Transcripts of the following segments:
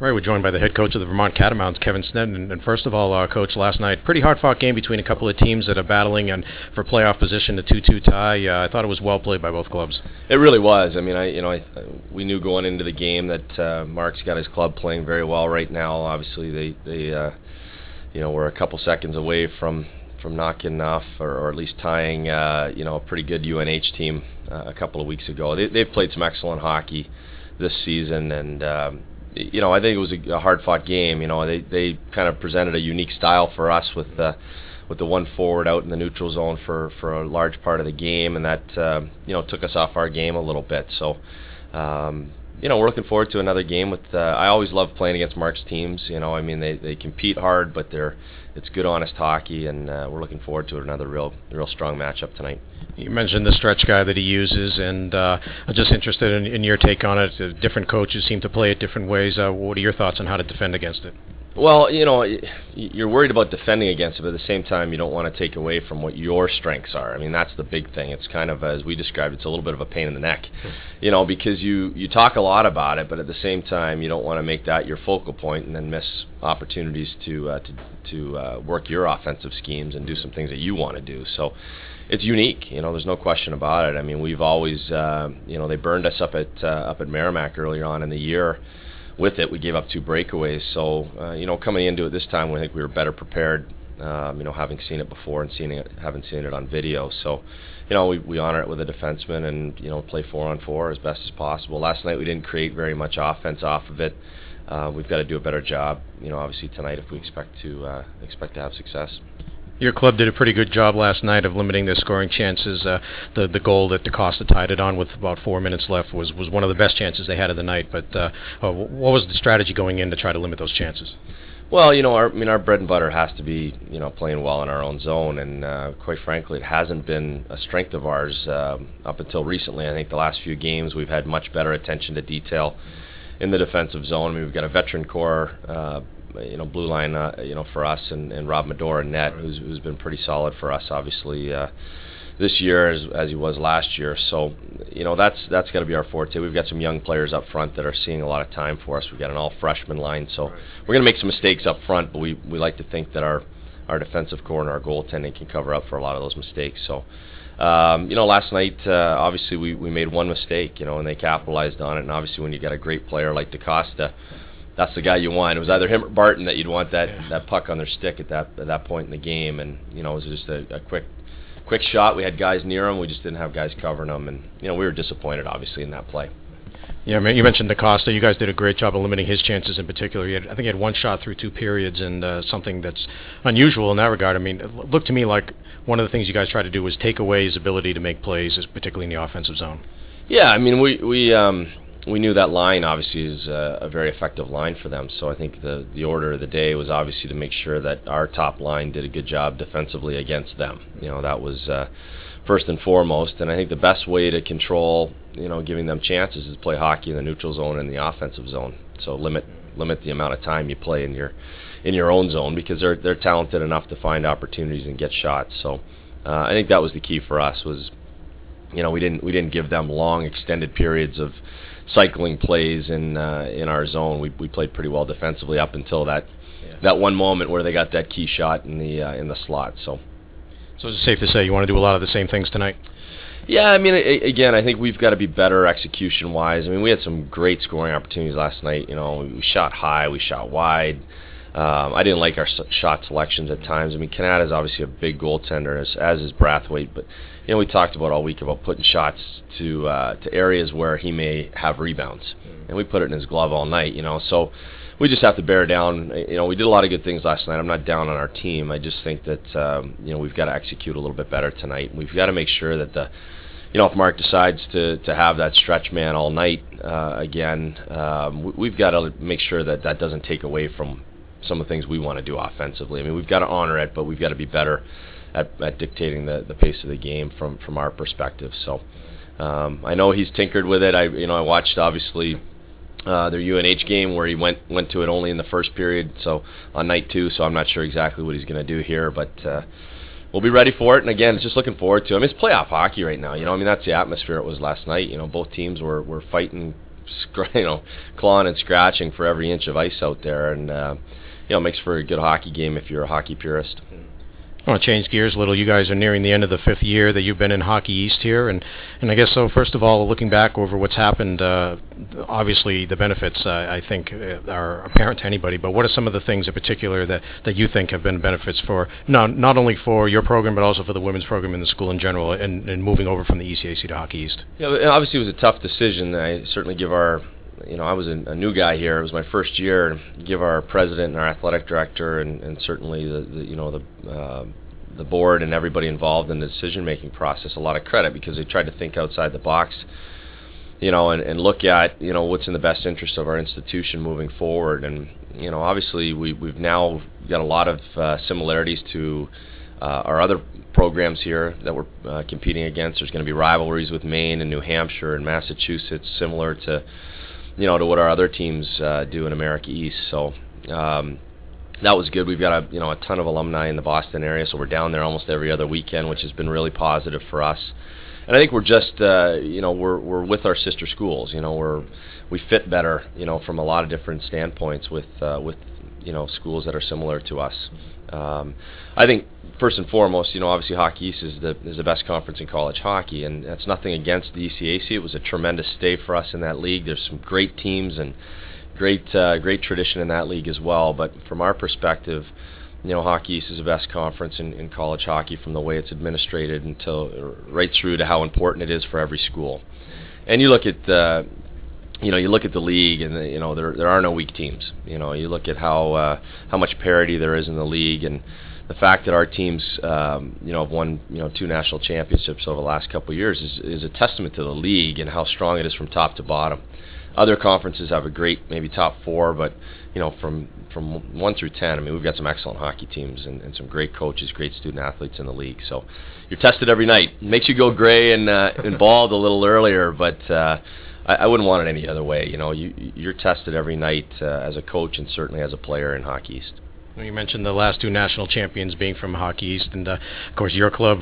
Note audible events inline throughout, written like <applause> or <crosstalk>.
Right, we're joined by the head coach of the Vermont Catamounts, Kevin Sneddon. And, first of all, uh, coach, last night, pretty hard-fought game between a couple of teams that are battling and for playoff position, a 2-2 tie. Uh, I thought it was well played by both clubs. It really was. I mean, I you know, I, we knew going into the game that uh, Mark's got his club playing very well right now. Obviously, they they uh, you know were a couple seconds away from from knocking off or, or at least tying uh, you know a pretty good UNH team uh, a couple of weeks ago. They, they've played some excellent hockey this season and. Um, you know, I think it was a, a hard-fought game. You know, they they kind of presented a unique style for us with uh, with the one forward out in the neutral zone for for a large part of the game, and that uh, you know took us off our game a little bit. So. Um, you know, we're looking forward to another game with. Uh, I always love playing against Mark's teams. You know, I mean, they, they compete hard, but they're it's good, honest hockey, and uh, we're looking forward to another real real strong matchup tonight. You mentioned the stretch guy that he uses, and uh, I'm just interested in, in, your take on it. Different coaches seem to play it different ways. Uh, what are your thoughts on how to defend against it? Well, you know, you're worried about defending against it, but at the same time, you don't want to take away from what your strengths are. I mean, that's the big thing. It's kind of, as we described, it's a little bit of a pain in the neck, you know, because you you talk a lot about it, but at the same time, you don't want to make that your focal point and then miss opportunities to uh, to to uh, work your offensive schemes and do some things that you want to do. So it's unique. You know, there's no question about it. I mean, we've always, uh, you know, they burned us up at uh, up at Merrimack earlier on in the year with it. We gave up two breakaways, so uh, you know, coming into it this time, we think we were better prepared. Um, you know, having seen it before and seeing it, having seen it on video, so you know, we, we honor it with a defenseman and you know play four on four as best as possible. Last night we didn't create very much offense off of it. Uh, we've got to do a better job. You know, obviously tonight if we expect to uh, expect to have success. Your club did a pretty good job last night of limiting their scoring chances. Uh, the the goal that DaCosta tied it on with about four minutes left was, was one of the best chances they had of the night. But uh, uh, what was the strategy going in to try to limit those chances? Well, you know, our, I mean, our bread and butter has to be, you know, playing well in our own zone, and uh, quite frankly, it hasn't been a strength of ours um, up until recently. I think the last few games we've had much better attention to detail in the defensive zone. I mean, we've got a veteran core uh, you know blue line uh, you know for us and, and Rob Medora net who's, who's been pretty solid for us obviously uh, this year as, as he was last year. So you know that's that's got to be our forte. We've got some young players up front that are seeing a lot of time for us. We've got an all freshman line so we're going to make some mistakes up front but we, we like to think that our our defensive core and our goaltending can cover up for a lot of those mistakes. So um, you know, last night, uh, obviously, we, we made one mistake, you know, and they capitalized on it. And obviously, when you got a great player like DaCosta, that's the guy you want. It was either him or Barton that you'd want that, yeah. that puck on their stick at that at that point in the game, and you know it was just a, a quick quick shot. We had guys near him, we just didn't have guys covering him, and you know we were disappointed obviously in that play. Yeah, you mentioned DaCosta. You guys did a great job of limiting his chances in particular. Had, I think he had one shot through two periods, and uh, something that's unusual in that regard. I mean, it looked to me like one of the things you guys tried to do was take away his ability to make plays, particularly in the offensive zone. Yeah, I mean, we we um, we knew that line obviously is a, a, very effective line for them. So I think the the order of the day was obviously to make sure that our top line did a good job defensively against them. You know that was uh, first and foremost. And I think the best way to control you know giving them chances is play hockey in the neutral zone and the offensive zone. So limit limit the amount of time you play in your in your own zone because they're they're talented enough to find opportunities and get shots. So uh, I think that was the key for us was you know we didn't we didn't give them long extended periods of cycling plays in uh, in our zone. We, we played pretty well defensively up until that yeah. that one moment where they got that key shot in the uh, in the slot. So, so it's safe to say you want to do a lot of the same things tonight. Yeah, I mean, again, I think we've got to be better execution wise. I mean, we had some great scoring opportunities last night. You know, we shot high, we shot wide. Um, I didn't like our shot selections at times. I mean, Cannata is obviously a big goaltender, as, as is Brathwaite, but you know, we talked about all week about putting shots to uh, to areas where he may have rebounds, and we put it in his glove all night. You know, so we just have to bear down. You know, we did a lot of good things last night. I'm not down on our team. I just think that um, you know we've got to execute a little bit better tonight. We've got to make sure that the you know, if Mark decides to, to have that stretch man all night uh, again, um, we, have got to make sure that that doesn't take away from some of the things we want to do offensively. I mean, we've got to honor it, but we've got to be better at, at dictating the, the pace of the game from, from our perspective. So um, I know he's tinkered with it. I you know I watched obviously uh, their UNH game where he went went to it only in the first period, so on night two. So I'm not sure exactly what he's going to do here, but. Uh, we'll be ready for it. And again, just looking forward to. it. I mean, it's playoff hockey right now. You know, I mean, that's the atmosphere it was last night. You know, both teams were, were fighting <laughs> you know clawing and scratching for every inch of ice out there, and uh, you know, it makes for a good hockey game if you're a hockey purist. I want to change gears a little. You guys are nearing the end of the fifth year that you've been in Hockey East here, and, and I guess so. First of all, looking back over what's happened, uh, obviously the benefits uh, I think uh, are apparent to anybody. But what are some of the things in particular that, that you think have been benefits for not not only for your program but also for the women's program in the school in general, and, and moving over from the ECAC to Hockey East? Yeah, obviously it was a tough decision. I certainly give our you know, I was a, new guy here. It was my first year. Give our president and our athletic director, and, and certainly the, the, you know the uh, the board and everybody involved in the decision making process a lot of credit because they tried to think outside the box, you know, and, and look at you know what's in the best interest of our institution moving forward. And you know, obviously we we've now got a lot of uh, similarities to uh, our other programs here that we're uh, competing against. There's going to be rivalries with Maine and New Hampshire and Massachusetts, similar to you know, to what our other teams uh, do in America East. So um, that was good. We've got a you know a ton of alumni in the Boston area, so we're down there almost every other weekend, which has been really positive for us. And I think we're just uh, you know we're we're with our sister schools. You know we're we fit better you know from a lot of different standpoints with uh, with you know schools that are similar to us. Um, I think first and foremost, you know, obviously Hockey East is the is the best conference in college hockey, and that's nothing against the ECAC. It was a tremendous stay for us in that league. There's some great teams and great uh, great tradition in that league as well. But from our perspective, you know, Hockey East is the best conference in, in college hockey from the way it's administrated until right through to how important it is for every school. And you look at the you know, you look at the league, and the, you know there there are no weak teams. You know, you look at how uh, how much parity there is in the league, and the fact that our teams, um, you know, have won you know two national championships over the last couple of years is, is a testament to the league and how strong it is from top to bottom. Other conferences have a great maybe top four, but you know from from one through ten, I mean we've got some excellent hockey teams and, and some great coaches, great student athletes in the league. So you're tested every night. Makes you go gray and uh, involved a little earlier, but. Uh, I, wouldn't want it any other way. You know, you, you're tested every night uh, as a coach and certainly as a player in Hockey East. You mentioned the last two national champions being from Hockey East, and uh, of course your club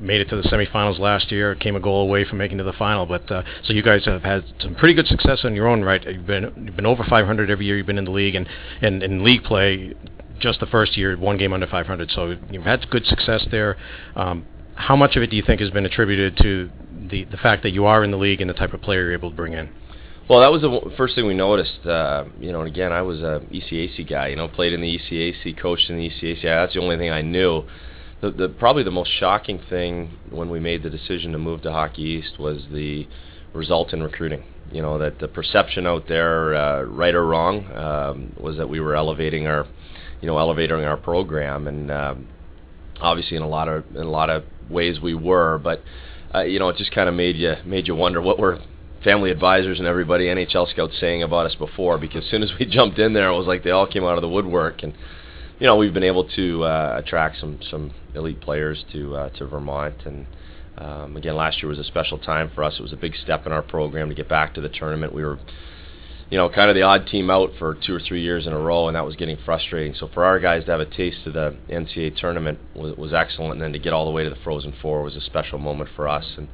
made it to the semifinals last year. Came a goal away from making to the final, but uh, so you guys have had some pretty good success in your own right. You've been you've been over 500 every year you've been in the league, and and in league play, just the first year, one game under 500. So you've had good success there. Um, how much of it do you think has been attributed to the the fact that you are in the league and the type of player you're able to bring in? Well, that was the first thing we noticed. Uh, you know, and again, I was a ECAC guy. You know, played in the ECAC, coached in the ECAC. That's the only thing I knew. The, the probably the most shocking thing when we made the decision to move to Hockey East was the result in recruiting. You know, that the perception out there, uh, right or wrong, um, was that we were elevating our, you know, elevating our program, and um, obviously in a lot of in a lot of ways we were, but. Uh, you know, it just kind of made you made you wonder what were family advisors and everybody, NHL scouts saying about us before because as soon as we <laughs> jumped in there, it was like they all came out of the woodwork. And you know, we've been able to uh, attract some some elite players to uh, to Vermont. And um, again, last year was a special time for us. It was a big step in our program to get back to the tournament. We were you know, kind of the odd team out for two or three years in a row, and that was getting frustrating. So for our guys to have a taste of the NCAA tournament was, was excellent, and then to get all the way to the Frozen Four was a special moment for us. And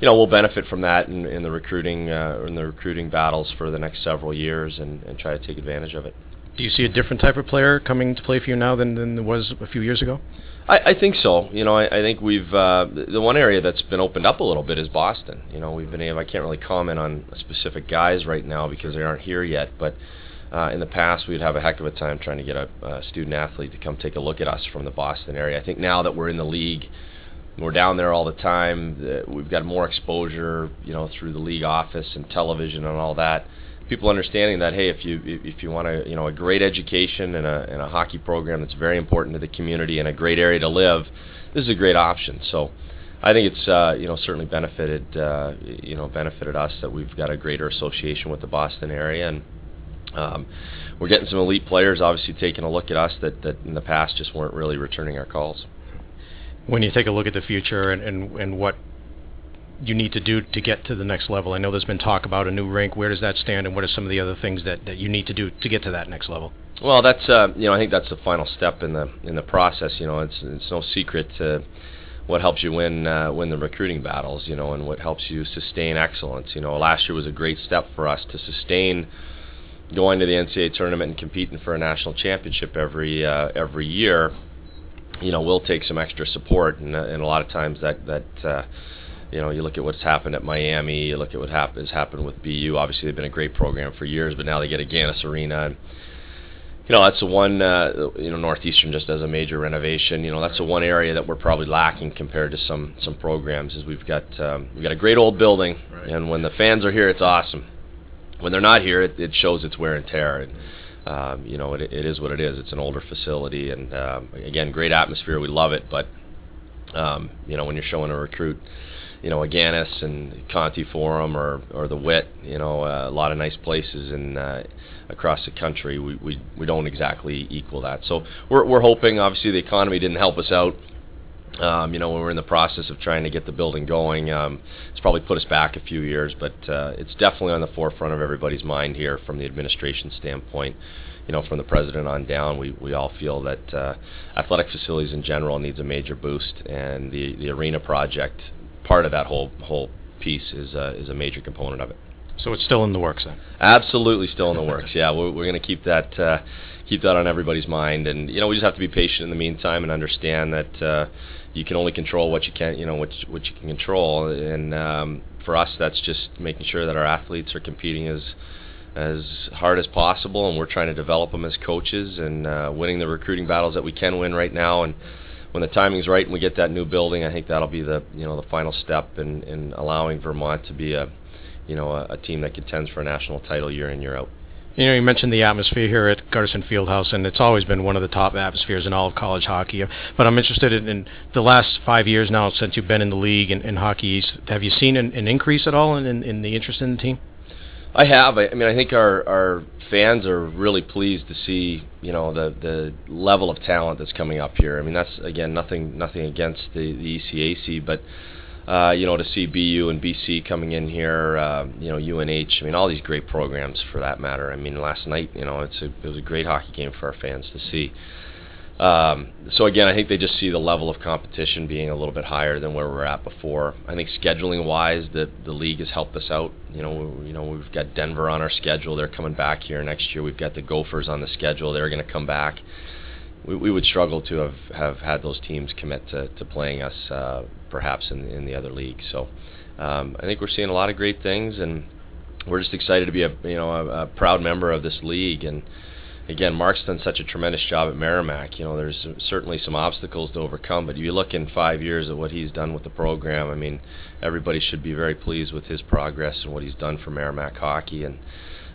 you know, we'll benefit from that in, in the recruiting uh, in the recruiting battles for the next several years and, and try to take advantage of it. Do you see a different type of player coming to play for you now than, than there was a few years ago? I, I think so. You know, I, I think we've uh, the one area that's been opened up a little bit is Boston. You know, we've been able. I can't really comment on specific guys right now because they aren't here yet, but. Uh, in the past, we'd have a heck of a time trying to get a, a student athlete to come take a look at us from the Boston area. I think now that we're in the league, we're down there all the time. We've got more exposure, you know, through the league office and television and all that. People understanding that, hey, if you if you want a you know a great education and a and a hockey program that's very important to the community and a great area to live, this is a great option. So, I think it's uh, you know certainly benefited uh, you know benefited us that we've got a greater association with the Boston area and. Um, we're getting some elite players, obviously taking a look at us that, that in the past just weren't really returning our calls when you take a look at the future and, and, and what you need to do to get to the next level? I know there's been talk about a new rink. Where does that stand, and what are some of the other things that, that you need to do to get to that next level? Well, that's uh, you know I think that's the final step in the in the process. You know, it's it's no secret. To, what helps you win uh, win the recruiting battles, you know, and what helps you sustain excellence. You know, last year was a great step for us to sustain going to the NCAA tournament and competing for a national championship every uh, every year. You know, we'll take some extra support, and, uh, and a lot of times that that. You know, you look at what's happened at Miami. You look at what hap- has happened with BU. Obviously, they've been a great program for years, but now they get Agganis Arena, and you know that's the one uh, you know northeastern just does a major renovation. You know that's the one area that we're probably lacking compared to some some programs is we've got um, we've got a great old building. Right. and when the fans are here it's awesome. When they're not here it, it shows its wear and tear. And um, you know it, it is what it is. It's an older facility and um, again great atmosphere. We love it. But um, you know when you're showing a recruit you know Agganis and Conte Forum or or the Whit you know uh, a lot of nice places in uh, across the country. We, we we don't exactly equal that. So we're we're hoping obviously the economy didn't help us out. Um, you know when we're in the process of trying to get the building going um, it's probably put us back a few years but uh, it's definitely on the forefront of everybody's mind here from the administration standpoint. You know, from the president on down, we, we all feel that uh, athletic facilities in general needs a major boost, and the, the arena project, part of that whole whole piece, is uh, is a major component of it. So it's still in the works then. Absolutely, still in the works. Yeah, we're, we're going to keep that uh, keep that on everybody's mind, and you know, we just have to be patient in the meantime and understand that uh, you can only control what you can, you know, what what you can control, and um, for us, that's just making sure that our athletes are competing as as hard as possible, and we're trying to develop them as coaches and uh, winning the recruiting battles that we can win right now. And when the timing's right and we get that new building, I think that'll be the you know the final step in, in allowing Vermont to be a you know a, a team that contends for a national title year in year out. You know, you mentioned the atmosphere here at Gutterson Fieldhouse, and it's always been one of the top atmospheres in all of college hockey. But I'm interested in, in the last five years now since you've been in the league in, in Hockey Have you seen an, an increase at all in, in, in the interest in the team? I have. I, I mean, I think our, our fans are really pleased to see you know the the level of talent that's coming up here. I mean, that's again nothing nothing against the, the ECAC, but uh, you know to see BU and BC coming in here, uh, you know UNH. I mean, all these great programs for that matter. I mean, last night you know it's a, it was a great hockey game for our fans to see. Um, so again, I think they just see the level of competition being a little bit higher than where we were at before. I think scheduling wise, the the league has helped us out. You know, we, you know we've got Denver on our schedule; they're coming back here next year. We've got the Gophers on the schedule; they're going to come back. We, we would struggle to have, have had those teams commit to, to playing us uh, perhaps in in the other league. So um, I think we're seeing a lot of great things, and we're just excited to be a you know a, a proud member of this league and again, Mark's done such a tremendous job at Merrimack. You know, there's certainly some obstacles to overcome, but if you look in five years at what he's done with the program. I mean, everybody should be very pleased with his progress and what he's done for Merrimack hockey. And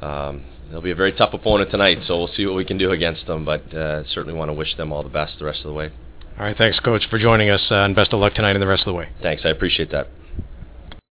um, they'll be a very tough opponent tonight, so we'll see what we can do against them. But uh, certainly want to wish them all the best the rest of the way. All right, thanks, Coach, for joining us, uh, and best of luck tonight and the rest of the way. Thanks, I appreciate that.